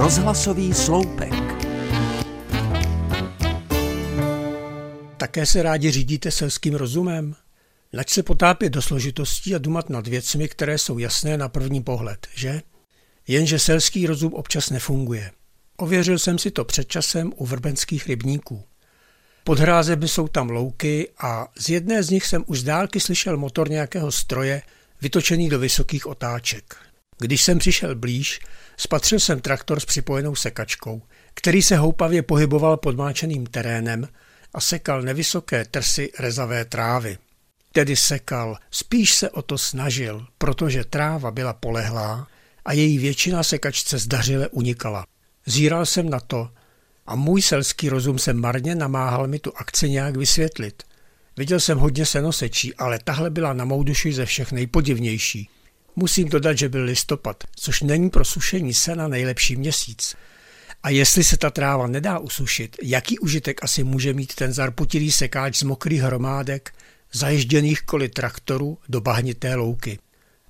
Rozhlasový sloupek. Také se rádi řídíte selským rozumem? Nač se potápět do složitostí a dumat nad věcmi, které jsou jasné na první pohled, že? Jenže selský rozum občas nefunguje. Ověřil jsem si to před časem u vrbenských rybníků. Pod hrázemi jsou tam louky a z jedné z nich jsem už z dálky slyšel motor nějakého stroje, vytočený do vysokých otáček. Když jsem přišel blíž, spatřil jsem traktor s připojenou sekačkou, který se houpavě pohyboval pod máčeným terénem a sekal nevysoké trsy rezavé trávy. Tedy sekal, spíš se o to snažil, protože tráva byla polehlá a její většina sekačce zdařile unikala. Zíral jsem na to a můj selský rozum se marně namáhal mi tu akci nějak vysvětlit. Viděl jsem hodně senosečí, ale tahle byla na mou duši ze všech nejpodivnější. Musím dodat, že byl listopad, což není pro sušení sena nejlepší měsíc. A jestli se ta tráva nedá usušit, jaký užitek asi může mít ten zarputilý sekáč z mokrých hromádek, zaježděných koli traktoru do bahnité louky.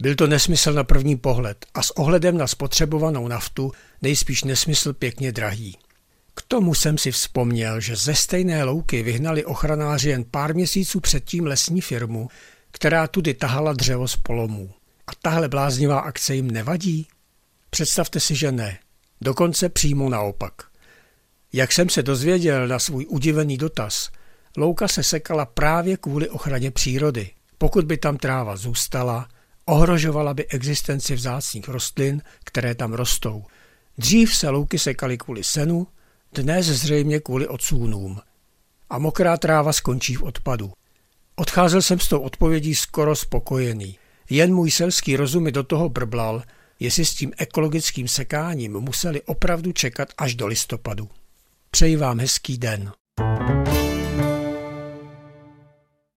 Byl to nesmysl na první pohled a s ohledem na spotřebovanou naftu nejspíš nesmysl pěkně drahý. K tomu jsem si vzpomněl, že ze stejné louky vyhnali ochranáři jen pár měsíců předtím lesní firmu, která tudy tahala dřevo z polomů. A tahle bláznivá akce jim nevadí? Představte si, že ne. Dokonce přímo naopak. Jak jsem se dozvěděl na svůj udivený dotaz, louka se sekala právě kvůli ochraně přírody. Pokud by tam tráva zůstala, ohrožovala by existenci vzácných rostlin, které tam rostou. Dřív se louky sekaly kvůli senu, dnes zřejmě kvůli odsůnům. A mokrá tráva skončí v odpadu. Odcházel jsem s tou odpovědí skoro spokojený. Jen můj selský rozum mi do toho brblal, jestli s tím ekologickým sekáním museli opravdu čekat až do listopadu. Přeji vám hezký den.